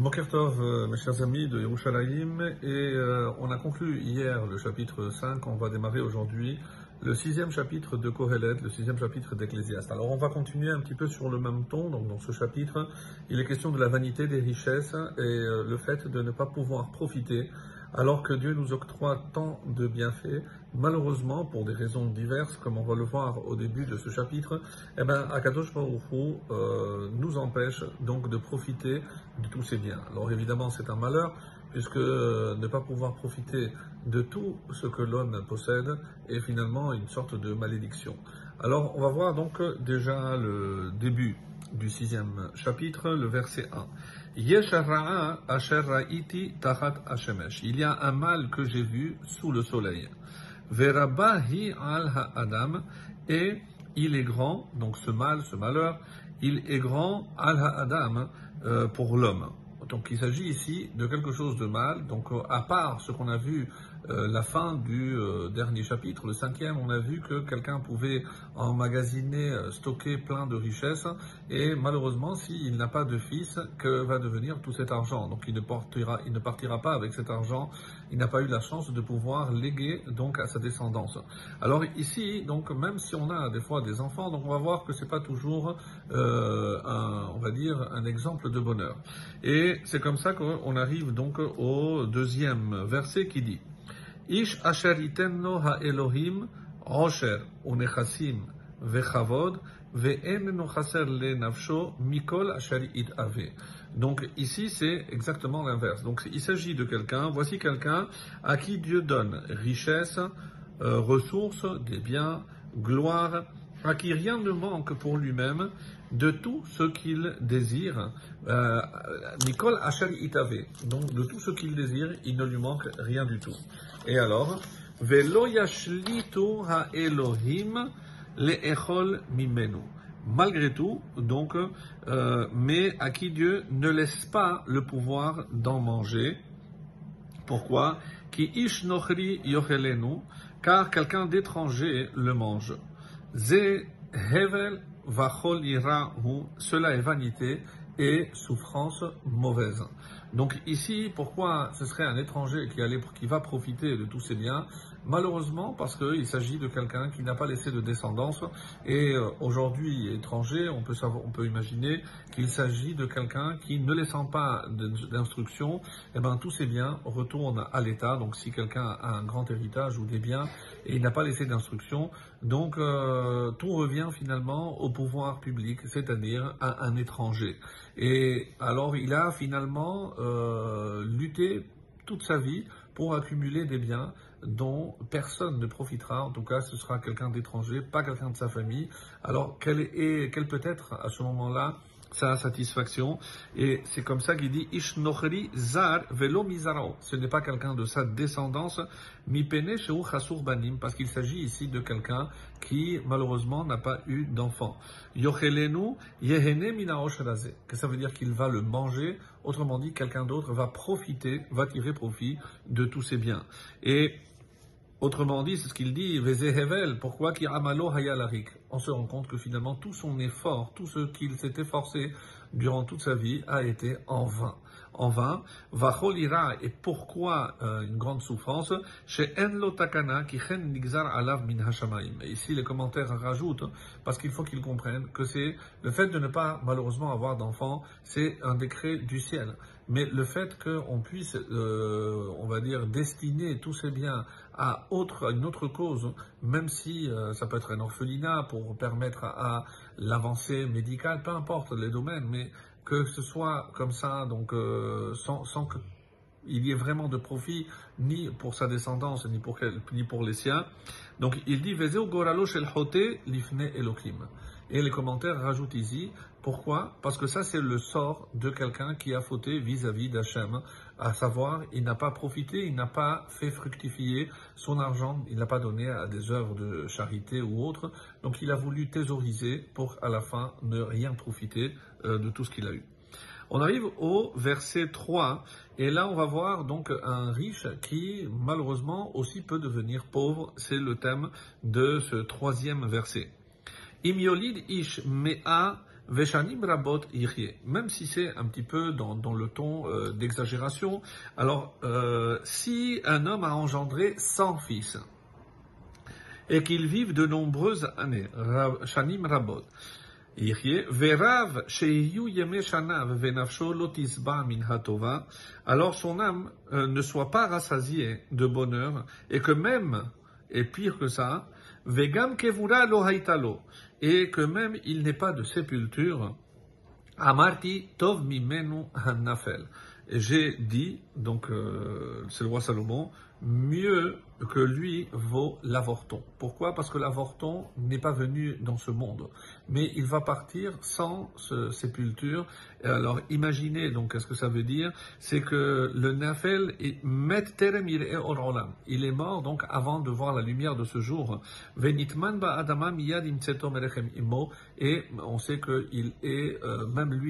Mokertov, euh, mes chers amis de Yerushalayim, et euh, on a conclu hier le chapitre 5, on va démarrer aujourd'hui le sixième chapitre de Kohelet, le sixième chapitre d'Ecclésiaste. Alors on va continuer un petit peu sur le même ton, donc dans ce chapitre, il est question de la vanité des richesses et euh, le fait de ne pas pouvoir profiter alors que Dieu nous octroie tant de bienfaits, malheureusement, pour des raisons diverses, comme on va le voir au début de ce chapitre, eh ben, Akadosh Baruch euh, nous empêche donc de profiter de tous ces biens. Alors évidemment, c'est un malheur, puisque euh, ne pas pouvoir profiter de tout ce que l'homme possède est finalement une sorte de malédiction. Alors, on va voir donc déjà le début du sixième chapitre, le verset 1. Il y a un mal que j'ai vu sous le soleil. Verabahi al adam et il est grand, donc ce mal, ce malheur, il est grand al adam euh, pour l'homme. Donc il s'agit ici de quelque chose de mal. Donc euh, à part ce qu'on a vu euh, la fin du euh, dernier chapitre, le cinquième, on a vu que quelqu'un pouvait emmagasiner, stocker plein de richesses et malheureusement s'il n'a pas de fils, que va devenir tout cet argent? Donc il ne, partira, il ne partira pas avec cet argent. Il n'a pas eu la chance de pouvoir léguer donc à sa descendance. Alors ici, donc même si on a des fois des enfants, donc on va voir que c'est pas toujours un, on va dire un exemple de bonheur. Et c'est comme ça qu'on arrive donc au deuxième verset qui dit Donc ici c'est exactement l'inverse. Donc il s'agit de quelqu'un, voici quelqu'un à qui Dieu donne richesse, euh, ressources, des biens, gloire, à qui rien ne manque pour lui-même de tout ce qu'il désire. Euh, Nicole Hachel Itave. Donc de tout ce qu'il désire, il ne lui manque rien du tout. Et alors, Velo yashlitu ha Elohim le echol mimenu. Malgré tout, donc, euh, mais à qui Dieu ne laisse pas le pouvoir d'en manger. Pourquoi? Ki ish nochri yochelenu, car quelqu'un d'étranger le mange. Hevel vachol hu, cela est vanité et souffrance mauvaise. Donc ici, pourquoi ce serait un étranger qui, qui va profiter de tous ces biens Malheureusement, parce qu'il s'agit de quelqu'un qui n'a pas laissé de descendance. Et euh, aujourd'hui, étranger, on peut, savoir, on peut imaginer qu'il s'agit de quelqu'un qui, ne laissant pas d'instruction, eh ben, tous ces biens retournent à l'État. Donc si quelqu'un a un grand héritage ou des biens et il n'a pas laissé d'instruction, donc euh, tout revient finalement au pouvoir public, c'est-à-dire à un étranger. Et alors il a finalement euh, lutté toute sa vie pour accumuler des biens dont personne ne profitera. En tout cas, ce sera quelqu'un d'étranger, pas quelqu'un de sa famille. Alors, quelle, est, quelle peut être à ce moment-là sa satisfaction. Et c'est comme ça qu'il dit Ishnochri zar velo mizarao. Ce n'est pas quelqu'un de sa descendance, mi pene banim, parce qu'il s'agit ici de quelqu'un qui, malheureusement, n'a pas eu d'enfant. Yochelenu yehene minaosh Que ça veut dire qu'il va le manger. Autrement dit, quelqu'un d'autre va profiter, va tirer profit de tous ses biens. Autrement dit, c'est ce qu'il dit, Hevel, pourquoi hayalarik On se rend compte que finalement tout son effort, tout ce qu'il s'est efforcé durant toute sa vie a été en vain. En vain, Vacholira, et pourquoi euh, une grande souffrance? Chez Enlo Takana, qui nigzar alav min hashamaim. Ici, les commentaires rajoutent, parce qu'il faut qu'ils comprennent que c'est le fait de ne pas malheureusement avoir d'enfants, c'est un décret du ciel. Mais le fait qu'on puisse, euh, on va dire, destiner tous ces biens à, une autre cause, même si euh, ça peut être un orphelinat pour permettre à, l'avancée médicale, peu importe les domaines, mais que ce soit comme ça, donc euh, sans, sans qu'il y ait vraiment de profit, ni pour sa descendance, ni pour, ni pour les siens. Donc il dit, Et les commentaires rajoutent ici, pourquoi? Parce que ça c'est le sort de quelqu'un qui a fauté vis-à-vis d'Hachem, à savoir il n'a pas profité, il n'a pas fait fructifier son argent, il n'a pas donné à des œuvres de charité ou autres, donc il a voulu thésauriser pour à la fin ne rien profiter euh, de tout ce qu'il a eu. On arrive au verset 3, et là on va voir donc un riche qui malheureusement aussi peut devenir pauvre, c'est le thème de ce troisième verset ish mea veshanim rabot Même si c'est un petit peu dans, dans le ton euh, d'exagération. Alors, euh, si un homme a engendré 100 fils et qu'il vive de nombreuses années, rabot, alors son âme euh, ne soit pas rassasiée de bonheur et que même, et pire que ça, vegam kevura lo haitalo, et que même il n'ait pas de sépulture, Amarti tov mimenu hanafel. J'ai dit, donc euh, c'est le roi Salomon, mieux que lui vaut l'avorton. Pourquoi? Parce que l'avorton n'est pas venu dans ce monde, mais il va partir sans ce- sépulture. Et alors imaginez donc qu'est-ce que ça veut dire? C'est que le nafel met. Il est mort donc avant de voir la lumière de ce jour. Venitman ba adama miyad imo. Et on sait qu'il est euh, même lui